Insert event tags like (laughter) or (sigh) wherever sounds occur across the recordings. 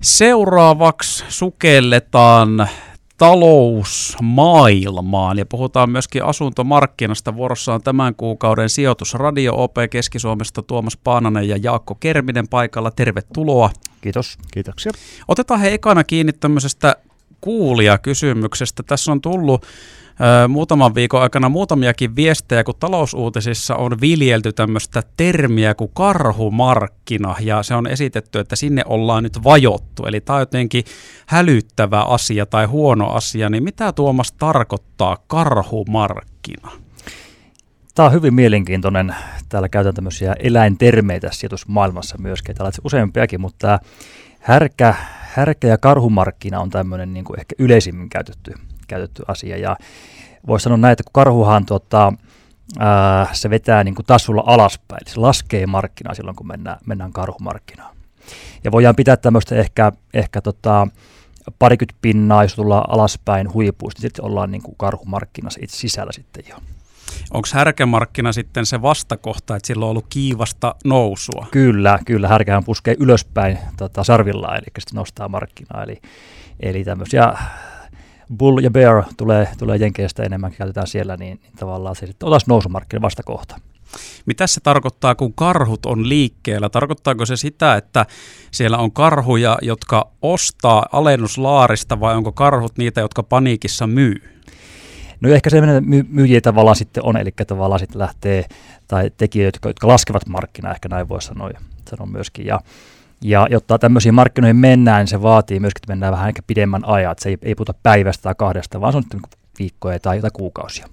Seuraavaksi sukelletaan talousmaailmaan ja puhutaan myöskin asuntomarkkinasta. Vuorossa on tämän kuukauden sijoitus Radio OP Keski-Suomesta Tuomas Paananen ja Jaakko Kerminen paikalla. Tervetuloa. Kiitos. Kiitoksia. Otetaan he ekana kiinni tämmöisestä kuulijakysymyksestä. Tässä on tullut muutaman viikon aikana muutamiakin viestejä, kun talousuutisissa on viljelty tämmöistä termiä kuin karhumarkkina, ja se on esitetty, että sinne ollaan nyt vajottu. Eli tämä on jotenkin hälyttävä asia tai huono asia, niin mitä Tuomas tarkoittaa karhumarkkina? Tämä on hyvin mielenkiintoinen. Täällä käytetään tämmöisiä eläintermeitä sijoitusmaailmassa myöskin. Täällä on useampiakin, mutta tämä härkä, härkä ja karhumarkkina on tämmöinen niin kuin ehkä yleisimmin käytetty käytetty asia. Ja voisi sanoa näin, että kun karhuhan tota, ää, se vetää niin kuin tasolla alaspäin, eli se laskee markkinaa silloin, kun mennään, mennään karhumarkkinaan. Ja voidaan pitää tämmöistä ehkä, ehkä tota, parikymmentä pinnaa, jos tullaan alaspäin huipuista, niin sitten ollaan niin kuin karhumarkkinassa itse sisällä sitten jo. Onko härkämarkkina sitten se vastakohta, että sillä on ollut kiivasta nousua? Kyllä, kyllä. Härkähän puskee ylöspäin tota, sarvillaan, eli sitten nostaa markkinaa. Eli, eli tämmöisiä bull ja bear tulee, tulee Jenkeistä enemmän, käytetään siellä, niin, niin tavallaan se sitten otas nousumarkkina vastakohta. Mitä se tarkoittaa, kun karhut on liikkeellä? Tarkoittaako se sitä, että siellä on karhuja, jotka ostaa alennuslaarista vai onko karhut niitä, jotka paniikissa myy? No ehkä se my- myyjiä tavallaan sitten on, eli tavallaan sitten lähtee, tai tekijöitä, jotka, jotka laskevat markkinaa, ehkä näin voi sanoa, sanoa myöskin. Ja, ja jotta tämmöisiin markkinoihin mennään, niin se vaatii myöskin, että mennään vähän ehkä pidemmän ajan. Että se ei, ei puhuta päivästä tai kahdesta, vaan se on viikkoja tai jotain kuukausia.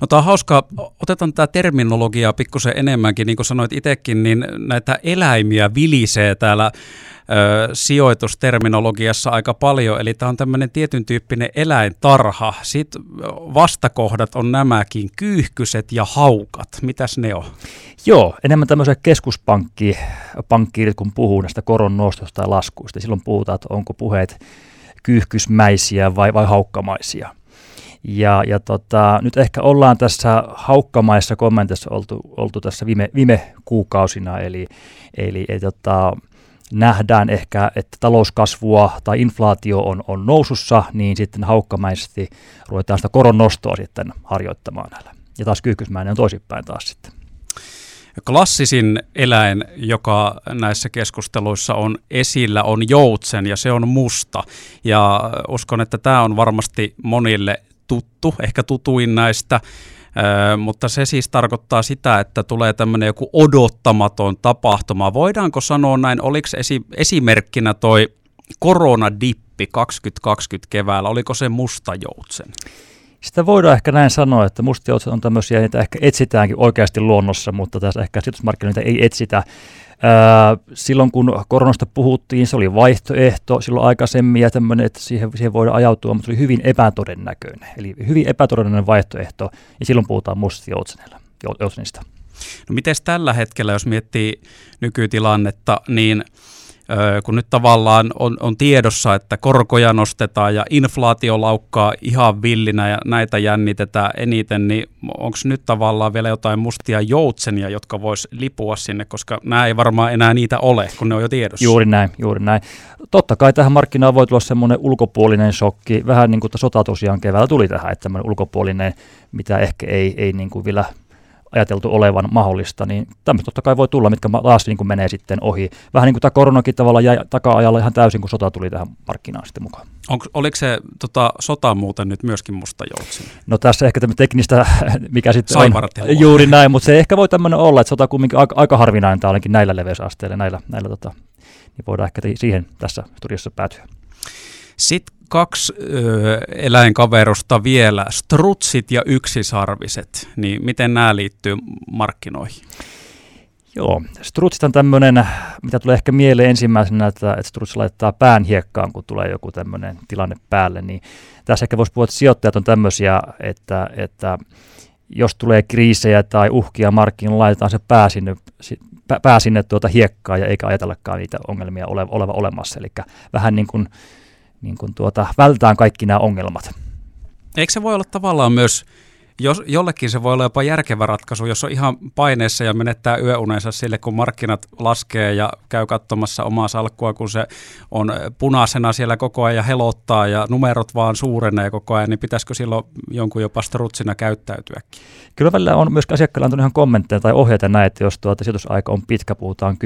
No tämä on hauska. Otetaan tämä terminologia pikkusen enemmänkin. Niin kuin sanoit itsekin, niin näitä eläimiä vilisee täällä ö, sijoitusterminologiassa aika paljon. Eli tämä on tämmöinen tietyn tyyppinen eläintarha. Sitten vastakohdat on nämäkin, kyyhkyset ja haukat. Mitäs ne on? Joo, enemmän tämmöisiä keskuspankkiirit, kun puhuu näistä koron nostosta ja laskuista. Silloin puhutaan, että onko puheet kyyhkysmäisiä vai, vai haukkamaisia. Ja, ja tota, nyt ehkä ollaan tässä haukkamaissa kommentissa oltu, oltu tässä viime, viime kuukausina, eli, eli et, tota, nähdään ehkä, että talouskasvua tai inflaatio on, on nousussa, niin sitten haukkamaisesti ruvetaan sitä koron nostoa sitten harjoittamaan näillä. Ja taas kyyhkysmäinen on toisinpäin taas sitten. Klassisin eläin, joka näissä keskusteluissa on esillä, on joutsen ja se on musta. Ja uskon, että tämä on varmasti monille tuttu, ehkä tutuin näistä. Mutta se siis tarkoittaa sitä, että tulee tämmöinen joku odottamaton tapahtuma. Voidaanko sanoa näin, oliko esi- esimerkkinä toi koronadippi 2020 keväällä, oliko se musta joutsen? Sitä voidaan ehkä näin sanoa, että mustijoutset on tämmöisiä, niitä ehkä etsitäänkin oikeasti luonnossa, mutta tässä ehkä sijoitusmarkkinoita ei etsitä. Silloin kun koronasta puhuttiin, se oli vaihtoehto silloin aikaisemmin ja tämmöinen, että siihen, siihen voidaan ajautua, mutta se oli hyvin epätodennäköinen. Eli hyvin epätodennäköinen vaihtoehto ja silloin puhutaan mustijoutsenista. No miten tällä hetkellä, jos miettii nykytilannetta, niin – kun nyt tavallaan on, on tiedossa, että korkoja nostetaan ja inflaatio laukkaa ihan villinä ja näitä jännitetään eniten, niin onko nyt tavallaan vielä jotain mustia joutsenia, jotka vois lipua sinne, koska nämä ei varmaan enää niitä ole, kun ne on jo tiedossa. Juuri näin, juuri näin. Totta kai tähän markkinaan voi tulla semmoinen ulkopuolinen shokki, vähän niin kuin sota tosiaan keväällä tuli tähän, että tämmöinen ulkopuolinen, mitä ehkä ei, ei niin kuin vielä ajateltu olevan mahdollista, niin tämmöistä totta kai voi tulla, mitkä taas niin kuin menee sitten ohi. Vähän niin kuin tämä koronakin tavallaan jäi taka-ajalla ihan täysin, kun sota tuli tähän markkinaan sitten mukaan. Onko, oliko se tota, sota muuten nyt myöskin musta joutsen? No tässä ehkä tämä teknistä, (laughs) mikä sitten on juuri näin, mutta se ehkä voi tämmöinen olla, että sota kumminkin aika, aika harvinainen tämä olenkin näillä leveysasteilla, näillä, näillä tota, niin voidaan ehkä siihen tässä studiossa päätyä. Sitten kaksi ö, eläinkaverusta vielä, strutsit ja yksisarviset, niin miten nämä liittyy markkinoihin? Joo, strutsit on tämmöinen, mitä tulee ehkä mieleen ensimmäisenä, että, että struts laittaa pään hiekkaan, kun tulee joku tämmöinen tilanne päälle, niin tässä ehkä voisi puhua, että sijoittajat on tämmöisiä, että, että jos tulee kriisejä tai uhkia markkinoilla, laitetaan se pää sinne, pää sinne tuota hiekkaa ja eikä ajatellakaan niitä ongelmia ole, oleva olemassa. Eli vähän niin kuin niin kuin tuota, vältään kaikki nämä ongelmat. Eikö se voi olla tavallaan myös jos, jollekin se voi olla jopa järkevä ratkaisu, jos on ihan paineessa ja menettää yöunensa sille, kun markkinat laskee ja käy katsomassa omaa salkkua, kun se on punaisena siellä koko ajan ja helottaa ja numerot vaan suurenee koko ajan, niin pitäisikö silloin jonkun jopa strutsina käyttäytyäkin? Kyllä välillä on myös asiakkailla antanut ihan kommentteja tai ohjeita näin, että jos tuota sijoitusaika on pitkä, puhutaan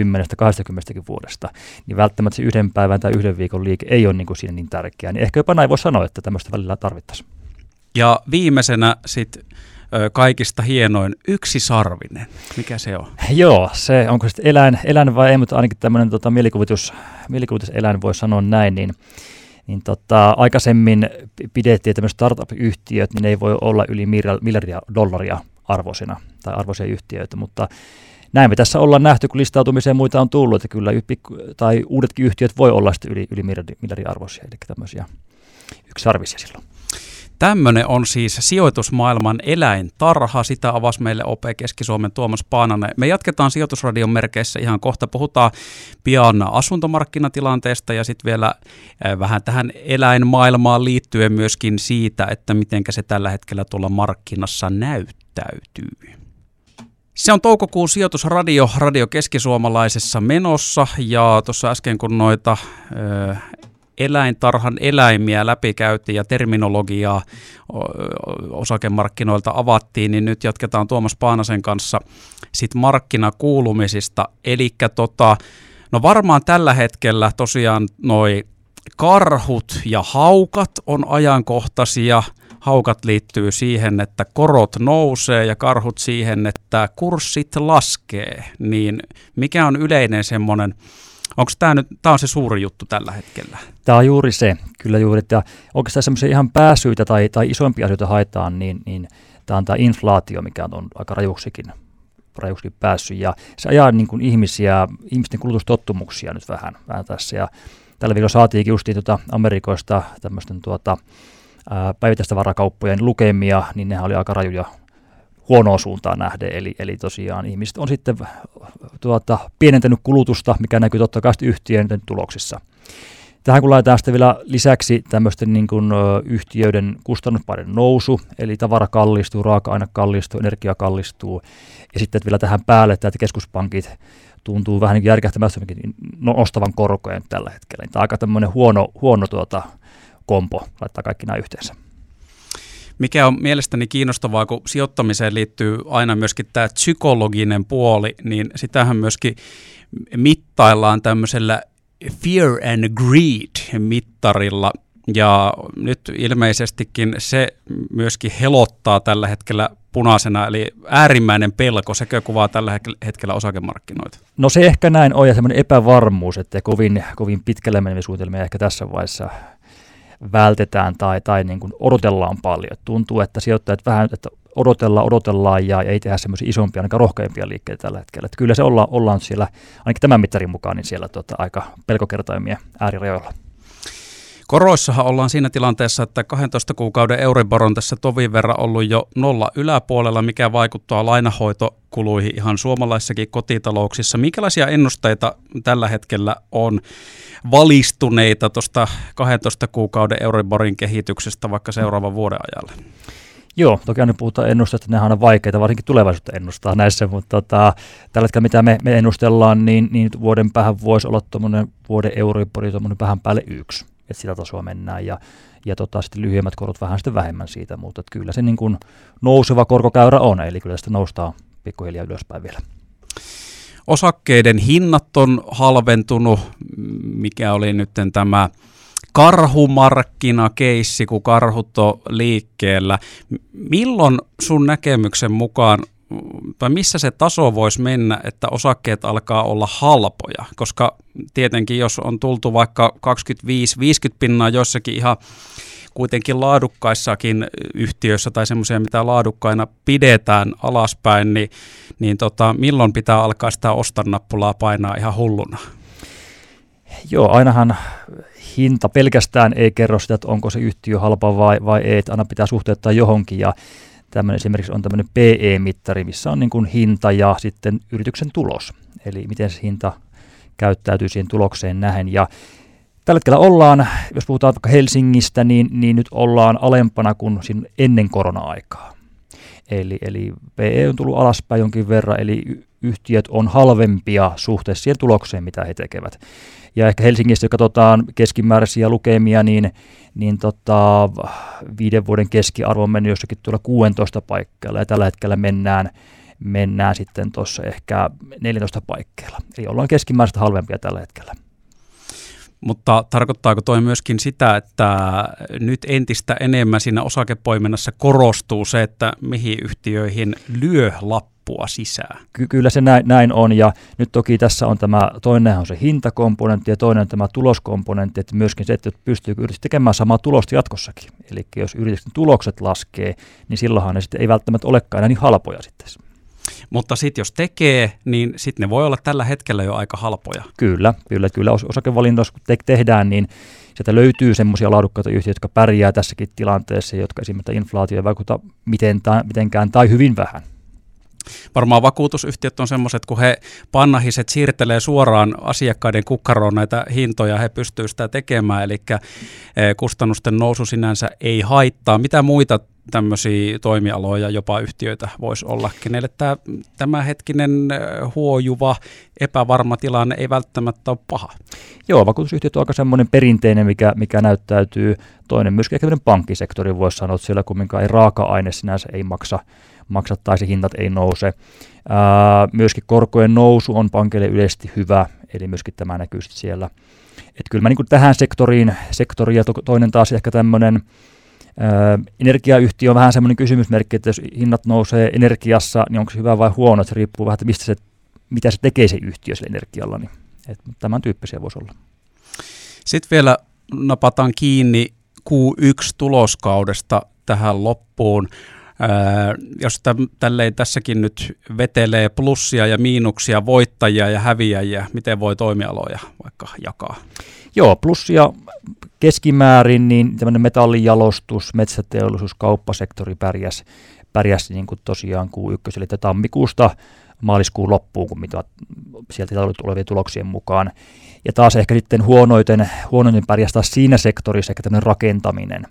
10-20 vuodesta, niin välttämättä se yhden päivän tai yhden viikon liike ei ole niin kuin siinä niin tärkeää. Niin ehkä jopa näin voi sanoa, että tämmöistä välillä tarvittaisiin. Ja viimeisenä sitten kaikista hienoin yksi sarvinen. Mikä se on? Joo, se onko sitten eläin, eläin vai ei, mutta ainakin tämmöinen tota, mielikuvitus, mielikuvituseläin voi sanoa näin, niin, niin tota, aikaisemmin pidettiin, että startup-yhtiöt, niin ne ei voi olla yli miljardia dollaria arvoisina tai arvoisia yhtiöitä, mutta näin me tässä ollaan nähty, kun listautumiseen muita on tullut, että kyllä tai uudetkin yhtiöt voi olla sitten yli, yli miljardia arvoisia, eli tämmöisiä yksarvisia silloin. Tämmöinen on siis sijoitusmaailman eläintarha. Sitä avasi meille OP Keski-Suomen Tuomas Paananen. Me jatketaan sijoitusradion merkeissä ihan kohta. Puhutaan pian asuntomarkkinatilanteesta ja sitten vielä vähän tähän eläinmaailmaan liittyen myöskin siitä, että miten se tällä hetkellä tuolla markkinassa näyttäytyy. Se on toukokuun sijoitusradio Radio Keskisuomalaisessa menossa ja tuossa äsken kun noita eläintarhan eläimiä läpikäytiin ja terminologiaa osakemarkkinoilta avattiin, niin nyt jatketaan Tuomas Paanasen kanssa sit markkinakuulumisista. Eli tota, no varmaan tällä hetkellä tosiaan noi karhut ja haukat on ajankohtaisia. Haukat liittyy siihen, että korot nousee ja karhut siihen, että kurssit laskee. Niin mikä on yleinen semmoinen Onko tämä nyt, tämä on se suuri juttu tällä hetkellä? Tämä on juuri se, kyllä juuri. Ja oikeastaan semmoisia ihan pääsyitä tai, tai isompia asioita haetaan, niin, niin tämä on tämä inflaatio, mikä on aika rajuksikin, rajuksikin päässyt. Ja se ajaa niin kuin ihmisiä, ihmisten kulutustottumuksia nyt vähän, vähän tässä. Ja tällä viikolla saatiinkin justiin tuota Amerikoista tämmöisten tuota, päivittäistä varakauppojen lukemia, niin nehän oli aika rajuja huonoa suuntaan nähden. Eli, eli tosiaan ihmiset on sitten tuota, pienentänyt kulutusta, mikä näkyy totta kai yhtiön tuloksissa. Tähän kun laitetaan sitten vielä lisäksi tämmöisten niin kuin, yhtiöiden kustannuspaiden nousu, eli tavara kallistuu, raaka-aine kallistuu, energia kallistuu, ja sitten vielä tähän päälle, että keskuspankit tuntuu vähän niin järkähtämässä nostavan korkojen tällä hetkellä. Tämä on aika tämmöinen huono, huono tuota, kompo laittaa kaikki nämä yhteensä. Mikä on mielestäni kiinnostavaa, kun sijoittamiseen liittyy aina myöskin tämä psykologinen puoli, niin sitähän myöskin mittaillaan tämmöisellä fear and greed mittarilla. Ja nyt ilmeisestikin se myöskin helottaa tällä hetkellä punaisena, eli äärimmäinen pelko, sekö kuvaa tällä hetkellä osakemarkkinoita? No se ehkä näin on, ja semmoinen epävarmuus, että kovin, kovin pitkälle meneviä suunnitelmia ehkä tässä vaiheessa vältetään tai, tai niin kuin odotellaan paljon. Tuntuu, että sijoittajat vähän, että odotellaan, odotellaan ja ei tehdä semmoisia isompia, ainakaan rohkeimpia liikkeitä tällä hetkellä. Että kyllä se olla, ollaan siellä, ainakin tämän mittarin mukaan, niin siellä tota, aika pelkokertaimia äärirajoilla. Koroissahan ollaan siinä tilanteessa, että 12 kuukauden Euribor on tässä tovin verran ollut jo nolla yläpuolella, mikä vaikuttaa lainahoitokuluihin ihan suomalaisissakin kotitalouksissa. Minkälaisia ennusteita tällä hetkellä on valistuneita tuosta 12 kuukauden Euriborin kehityksestä vaikka seuraavan vuoden ajalle? Joo, toki aina puhutaan ennusteista, että nehän on vaikeita, varsinkin tulevaisuutta ennustaa näissä, mutta tota, tällä hetkellä mitä me, me ennustellaan, niin, niin vuoden päähän voisi olla tuommoinen vuoden Euribori tuommoinen vähän päälle yksi että sitä tasoa mennään ja, ja tota, sitten lyhyemmät korot vähän sitten vähemmän siitä, mutta että kyllä se niin kuin nouseva korkokäyrä on, eli kyllä sitä noustaan pikkuhiljaa ylöspäin vielä. Osakkeiden hinnat on halventunut, mikä oli nyt tämä karhumarkkinakeissi, kun karhut on liikkeellä. Milloin sun näkemyksen mukaan tai missä se taso voisi mennä, että osakkeet alkaa olla halpoja, koska tietenkin jos on tultu vaikka 25-50 pinnaa jossakin ihan kuitenkin laadukkaissakin yhtiöissä tai semmoisia, mitä laadukkaina pidetään alaspäin, niin, niin tota, milloin pitää alkaa sitä ostannappulaa painaa ihan hulluna? Joo, ainahan hinta pelkästään ei kerro sitä, että onko se yhtiö halpa vai, vai ei, että aina pitää suhteuttaa johonkin ja Tämmöinen esimerkiksi on tämmöinen PE-mittari, missä on niin kuin hinta ja sitten yrityksen tulos. Eli miten se hinta käyttäytyy siihen tulokseen nähen. Ja tällä hetkellä ollaan, jos puhutaan vaikka Helsingistä, niin, niin nyt ollaan alempana kuin ennen korona-aikaa. Eli, eli PE on tullut alaspäin jonkin verran, eli yhtiöt on halvempia suhteessa siihen tulokseen, mitä he tekevät. Ja ehkä Helsingissä, jos katsotaan keskimääräisiä lukemia, niin, niin tota, viiden vuoden keskiarvo on mennyt jossakin tuolla 16 paikkeilla, ja tällä hetkellä mennään, mennään sitten tuossa ehkä 14 paikkeilla. Eli ollaan keskimääräistä halvempia tällä hetkellä. Mutta tarkoittaako toi myöskin sitä, että nyt entistä enemmän siinä osakepoiminnassa korostuu se, että mihin yhtiöihin lyö lappua sisään? Ky- kyllä se näin, näin on ja nyt toki tässä on tämä, toinen on se hintakomponentti ja toinen on tämä tuloskomponentti, että myöskin se, että pystyy yritys tekemään samaa tulosta jatkossakin. Eli jos yrityksen tulokset laskee, niin silloinhan ne sitten ei välttämättä olekaan enää niin halpoja sitten. Mutta sitten jos tekee, niin sitten ne voi olla tällä hetkellä jo aika halpoja. Kyllä, kyllä, kyllä. Osakevalintoja kun te- tehdään, niin sieltä löytyy semmoisia laadukkaita yhtiöitä, jotka pärjää tässäkin tilanteessa, jotka esimerkiksi inflaatio ei vaikuta miten mitenkään tai hyvin vähän. Varmaan vakuutusyhtiöt on semmoiset, kun he pannahiset siirtelee suoraan asiakkaiden kukkaroon näitä hintoja, he pystyvät sitä tekemään, eli eh, kustannusten nousu sinänsä ei haittaa. Mitä muita tämmöisiä toimialoja, jopa yhtiöitä voisi olla, kenelle tämä tämänhetkinen huojuva, epävarma tilanne ei välttämättä ole paha. Joo, vakuutusyhtiöt on aika semmoinen perinteinen, mikä, mikä näyttäytyy. Toinen myöskin ehkä pankkisektori voisi sanoa, että siellä kumminkaan ei raaka-aine sinänsä ei maksa, maksa tai se hintat ei nouse. Ää, myöskin korkojen nousu on pankille yleisesti hyvä, eli myöskin tämä näkyy siellä. Et kyllä mä niin tähän sektoriin, sektoriin ja to, toinen taas ehkä tämmöinen energiayhtiö on vähän semmoinen kysymysmerkki, että jos hinnat nousee energiassa, niin onko se hyvä vai huono, se riippuu vähän, että mistä se, mitä se tekee se yhtiö sillä energialla. Niin, että tämän tyyppisiä voisi olla. Sitten vielä napataan kiinni Q1-tuloskaudesta tähän loppuun. Ää, jos täm, tälleen tässäkin nyt vetelee plussia ja miinuksia, voittajia ja häviäjiä, miten voi toimialoja vaikka jakaa? Joo, plussia keskimäärin niin tämmöinen metallijalostus, metsäteollisuus, kauppasektori pärjäsi, pärjäsi niin kuin tosiaan Q1, eli tammikuusta maaliskuun loppuun, kun mitä sieltä olevien tuloksien mukaan. Ja taas ehkä sitten huonoiten, huonoiten pärjäsi taas siinä sektorissa ehkä tämmöinen rakentaminen.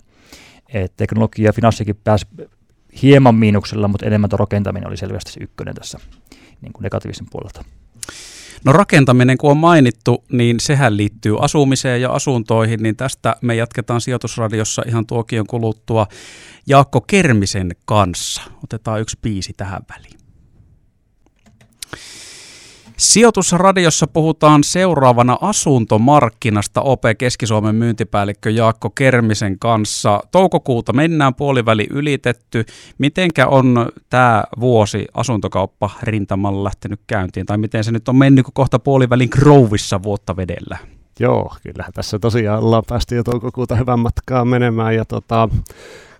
Et teknologia ja finanssikin pääsi hieman miinuksella, mutta enemmän tuo rakentaminen oli selvästi se ykkönen tässä niin kuin negatiivisen puolelta. No rakentaminen, kun on mainittu, niin sehän liittyy asumiseen ja asuntoihin, niin tästä me jatketaan sijoitusradiossa ihan tuokion kuluttua Jaakko Kermisen kanssa. Otetaan yksi biisi tähän väliin. Sijoitusradiossa puhutaan seuraavana asuntomarkkinasta OP Keski-Suomen myyntipäällikkö Jaakko Kermisen kanssa. Toukokuuta mennään puoliväli ylitetty. Mitenkä on tämä vuosi asuntokauppa rintamalla lähtenyt käyntiin? Tai miten se nyt on mennyt, kohta puolivälin Grovissa vuotta vedellä? Joo, kyllähän tässä tosiaan ollaan päästy jo toukokuuta hyvän matkaa menemään. Ja tota,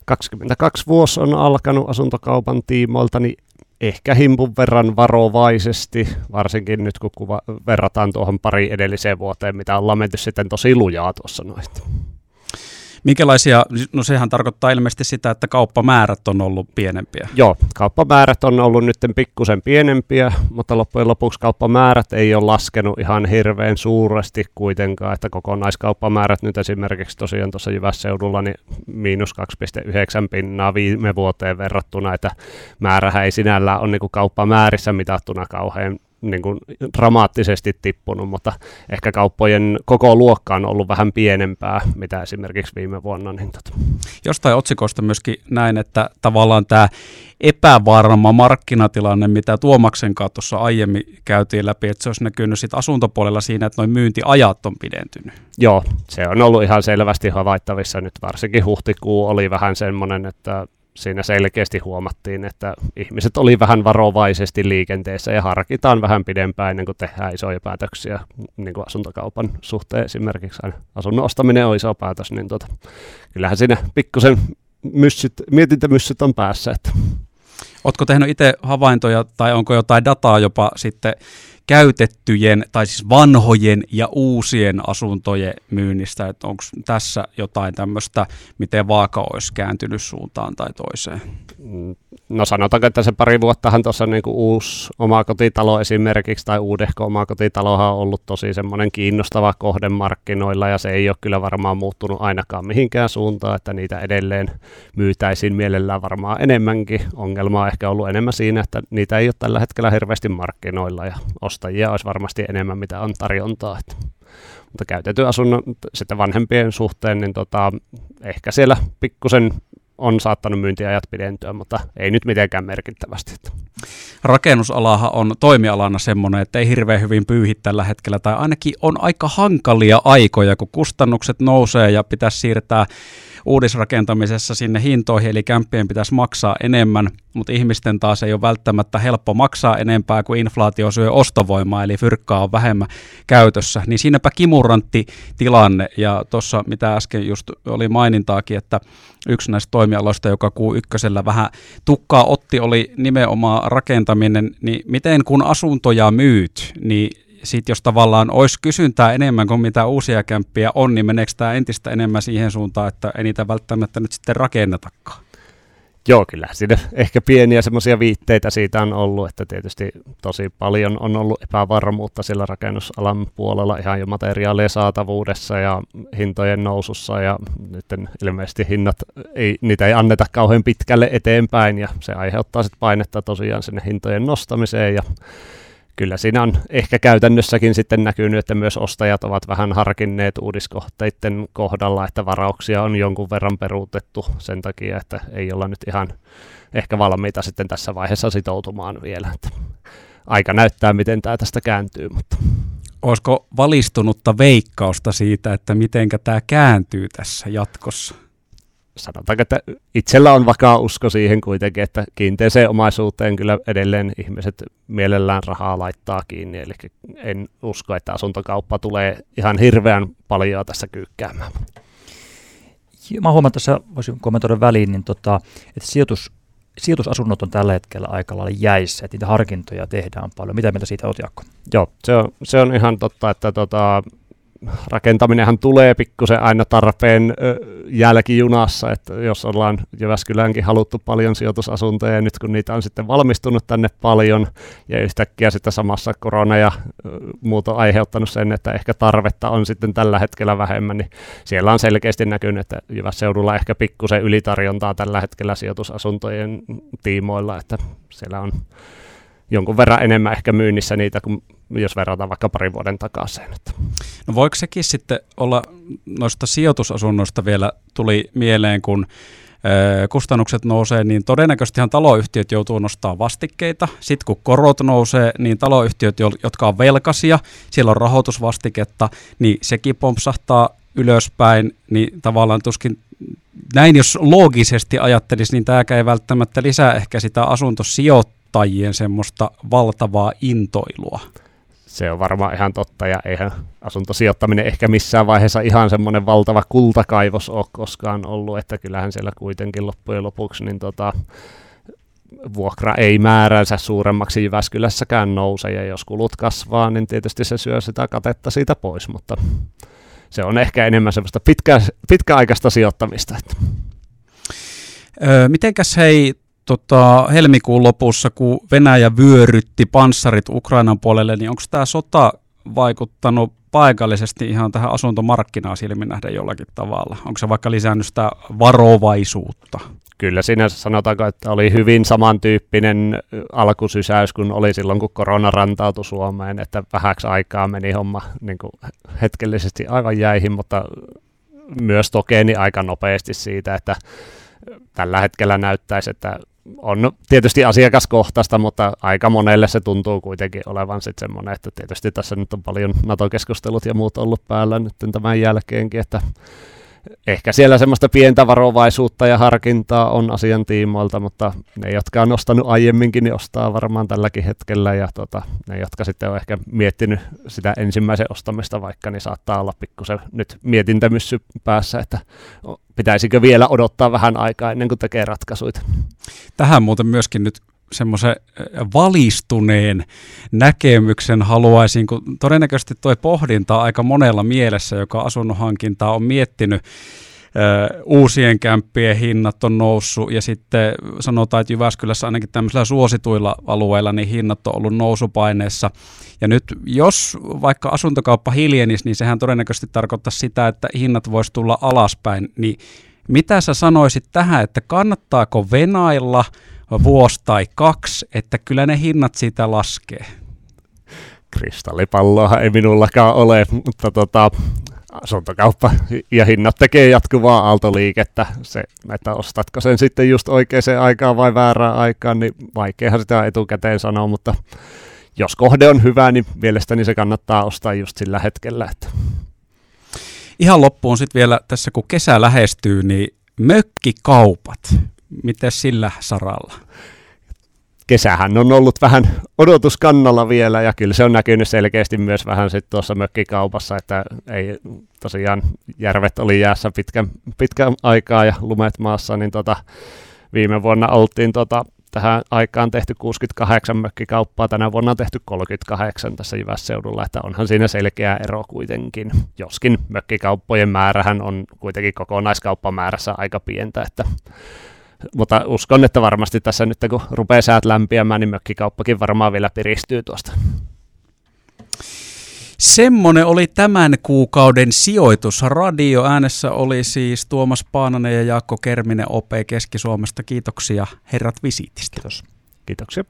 22 vuosi on alkanut asuntokaupan tiimoilta, niin ehkä himpun verran varovaisesti, varsinkin nyt kun kuva, verrataan tuohon pari edelliseen vuoteen, mitä ollaan menty sitten tosi lujaa tuossa noista. Minkälaisia, no sehän tarkoittaa ilmeisesti sitä, että kauppamäärät on ollut pienempiä. Joo, kauppamäärät on ollut nyt pikkusen pienempiä, mutta loppujen lopuksi kauppamäärät ei ole laskenut ihan hirveän suuresti kuitenkaan, että kokonaiskauppamäärät nyt esimerkiksi tosiaan tuossa Jyvässeudulla niin miinus 2,9 pinnaa viime vuoteen verrattuna, että määrähän ei sinällään ole niin kauppamäärissä mitattuna kauhean niin kuin dramaattisesti tippunut, mutta ehkä kauppojen koko luokka on ollut vähän pienempää, mitä esimerkiksi viime vuonna. Niin tota. Jostain otsikosta myöskin näin, että tavallaan tämä epävarma markkinatilanne, mitä Tuomaksen kanssa tuossa aiemmin käytiin läpi, että se olisi näkynyt sit asuntopuolella siinä, että noin myyntiajat on pidentynyt. Joo, se on ollut ihan selvästi havaittavissa nyt, varsinkin huhtikuu oli vähän semmoinen, että siinä selkeästi huomattiin, että ihmiset oli vähän varovaisesti liikenteessä ja harkitaan vähän pidempään ennen kuin tehdään isoja päätöksiä niin kuin asuntokaupan suhteen esimerkiksi. Asunnon ostaminen on iso päätös, niin tota, kyllähän siinä pikkusen myssyt, mietintämyssyt on päässä. Että. Oletko tehnyt itse havaintoja tai onko jotain dataa jopa sitten käytettyjen, tai siis vanhojen ja uusien asuntojen myynnistä, että onko tässä jotain tämmöistä, miten vaaka olisi kääntynyt suuntaan tai toiseen? Mm, no sanotaanko, että se pari vuottahan tuossa niin uusi omakotitalo esimerkiksi, tai uudehko omakotitalohan on ollut tosi semmoinen kiinnostava kohde markkinoilla, ja se ei ole kyllä varmaan muuttunut ainakaan mihinkään suuntaan, että niitä edelleen myytäisiin mielellään varmaan enemmänkin. Ongelma on ehkä ollut enemmän siinä, että niitä ei ole tällä hetkellä hirveästi markkinoilla, ja ostajia olisi varmasti enemmän, mitä on tarjontaa. Että. Mutta käytetty asunnon sitten vanhempien suhteen, niin tota, ehkä siellä pikkusen on saattanut myyntiajat pidentyä, mutta ei nyt mitenkään merkittävästi. Rakennusalahan on toimialana semmoinen, että ei hirveän hyvin pyyhi tällä hetkellä, tai ainakin on aika hankalia aikoja, kun kustannukset nousee ja pitäisi siirtää uudisrakentamisessa sinne hintoihin, eli kämppien pitäisi maksaa enemmän, mutta ihmisten taas ei ole välttämättä helppo maksaa enempää kuin inflaatio syö ostovoimaa, eli fyrkkaa on vähemmän käytössä. Niin siinäpä kimurantti tilanne, ja tuossa mitä äsken just oli mainintaakin, että yksi näistä toimialoista, joka kuu ykkösellä vähän tukkaa otti, oli nimenomaan rakentaminen, niin miten kun asuntoja myyt, niin sitten jos tavallaan olisi kysyntää enemmän kuin mitä uusia kämppiä on, niin meneekö tämä entistä enemmän siihen suuntaan, että ei niitä välttämättä nyt sitten rakennetakaan? Joo, kyllä siinä ehkä pieniä semmoisia viitteitä siitä on ollut, että tietysti tosi paljon on ollut epävarmuutta sillä rakennusalan puolella ihan jo materiaalien saatavuudessa ja hintojen nousussa ja nyt ilmeisesti hinnat, ei, niitä ei anneta kauhean pitkälle eteenpäin ja se aiheuttaa sitten painetta tosiaan sinne hintojen nostamiseen ja kyllä siinä on ehkä käytännössäkin sitten näkynyt, että myös ostajat ovat vähän harkinneet uudiskohteiden kohdalla, että varauksia on jonkun verran peruutettu sen takia, että ei olla nyt ihan ehkä valmiita sitten tässä vaiheessa sitoutumaan vielä. Että aika näyttää, miten tämä tästä kääntyy. Mutta. Olisiko valistunutta veikkausta siitä, että miten tämä kääntyy tässä jatkossa? Sanotaanko, että itsellä on vakaa usko siihen kuitenkin, että kiinteeseen omaisuuteen kyllä edelleen ihmiset mielellään rahaa laittaa kiinni, eli en usko, että asuntokauppa tulee ihan hirveän paljon tässä kyykkäämään. Mä huomaan tässä, voisin kommentoida väliin, niin tota, että sijoitus, sijoitusasunnot on tällä hetkellä aika lailla jäissä, että niitä harkintoja tehdään paljon. Mitä mieltä siitä olet, Jaakko? Joo, se on, se on ihan totta, että tota, rakentaminenhan tulee pikkusen aina tarpeen jälkijunassa, että jos ollaan Jyväskyläänkin haluttu paljon sijoitusasuntoja, ja nyt kun niitä on sitten valmistunut tänne paljon, ja yhtäkkiä sitten samassa korona ja muuta aiheuttanut sen, että ehkä tarvetta on sitten tällä hetkellä vähemmän, niin siellä on selkeästi näkynyt, että Jyvässeudulla ehkä pikkusen ylitarjontaa tällä hetkellä sijoitusasuntojen tiimoilla, että siellä on jonkun verran enemmän ehkä myynnissä niitä kuin jos verrataan vaikka parin vuoden takaisin. No voiko sekin sitten olla, noista sijoitusasunnoista vielä tuli mieleen, kun kustannukset nousee, niin todennäköisesti taloyhtiöt joutuu nostamaan vastikkeita. Sitten kun korot nousee, niin taloyhtiöt, jotka on velkaisia, siellä on rahoitusvastiketta, niin sekin pompsahtaa ylöspäin, niin tavallaan tuskin näin jos loogisesti ajattelisi, niin tämäkään ei välttämättä lisää ehkä sitä asuntosijoittajien semmoista valtavaa intoilua. Se on varmaan ihan totta, ja eihän asuntosijoittaminen ehkä missään vaiheessa ihan semmoinen valtava kultakaivos ole koskaan ollut, että kyllähän siellä kuitenkin loppujen lopuksi niin tota, vuokra ei määränsä suuremmaksi Jyväskylässäkään nouse, ja jos kulut kasvaa, niin tietysti se syö sitä katetta siitä pois, mutta se on ehkä enemmän semmoista pitkä, pitkäaikaista sijoittamista. Öö, mitenkäs hei tota, helmikuun lopussa, kun Venäjä vyörytti panssarit Ukrainan puolelle, niin onko tämä sota vaikuttanut paikallisesti ihan tähän asuntomarkkinaan silmin nähden jollakin tavalla? Onko se vaikka lisännyt sitä varovaisuutta? Kyllä siinä sanotaanko, että oli hyvin samantyyppinen alkusysäys kuin oli silloin, kun korona rantautui Suomeen, että vähäksi aikaa meni homma niin kuin hetkellisesti aivan jäihin, mutta myös tokeeni aika nopeasti siitä, että tällä hetkellä näyttäisi, että on tietysti asiakaskohtaista, mutta aika monelle se tuntuu kuitenkin olevan sitten semmoinen, että tietysti tässä nyt on paljon NATO-keskustelut ja muut ollut päällä nyt tämän jälkeenkin, että ehkä siellä semmoista pientä varovaisuutta ja harkintaa on asian tiimoilta, mutta ne, jotka on ostanut aiemminkin, niin ostaa varmaan tälläkin hetkellä, ja tota, ne, jotka sitten on ehkä miettinyt sitä ensimmäisen ostamista vaikka, niin saattaa olla pikkusen nyt mietintämyssy päässä, että pitäisikö vielä odottaa vähän aikaa ennen kuin tekee ratkaisuja. Tähän muuten myöskin nyt semmoisen valistuneen näkemyksen haluaisin, kun todennäköisesti tuo pohdinta aika monella mielessä, joka asunnonhankintaa on miettinyt uusien kämppien hinnat on noussut ja sitten sanotaan, että Jyväskylässä ainakin tämmöisillä suosituilla alueilla niin hinnat on ollut nousupaineessa. Ja nyt jos vaikka asuntokauppa hiljenisi, niin sehän todennäköisesti tarkoittaa sitä, että hinnat voisi tulla alaspäin. Niin mitä sä sanoisit tähän, että kannattaako venailla vuosi tai kaksi, että kyllä ne hinnat siitä laskee? Kristallipalloa ei minullakaan ole, mutta tota, asuntokauppa ja hinnat tekee jatkuvaa aaltoliikettä. Se, että ostatko sen sitten just oikeaan aikaan vai väärään aikaan, niin vaikeahan sitä etukäteen sanoa, mutta jos kohde on hyvä, niin mielestäni se kannattaa ostaa just sillä hetkellä. Että. Ihan loppuun sitten vielä tässä, kun kesä lähestyy, niin mökkikaupat, miten sillä saralla? kesähän on ollut vähän odotuskannalla vielä ja kyllä se on näkynyt selkeästi myös vähän sitten tuossa mökkikaupassa, että ei tosiaan järvet oli jäässä pitkän, pitkän aikaa ja lumet maassa, niin tota, viime vuonna oltiin tota, tähän aikaan tehty 68 mökkikauppaa, tänä vuonna on tehty 38 tässä Jyvässeudulla, että onhan siinä selkeä ero kuitenkin, joskin mökkikauppojen määrähän on kuitenkin kokonaiskauppamäärässä aika pientä, että mutta uskon, että varmasti tässä nyt kun rupeaa säät lämpiämään, niin mökkikauppakin varmaan vielä piristyy tuosta. Semmonen oli tämän kuukauden sijoitus. Radio äänessä oli siis Tuomas Paananen ja Jaakko Kerminen OP Keski-Suomesta. Kiitoksia herrat visiitistä. Kiitos. Kiitoksia.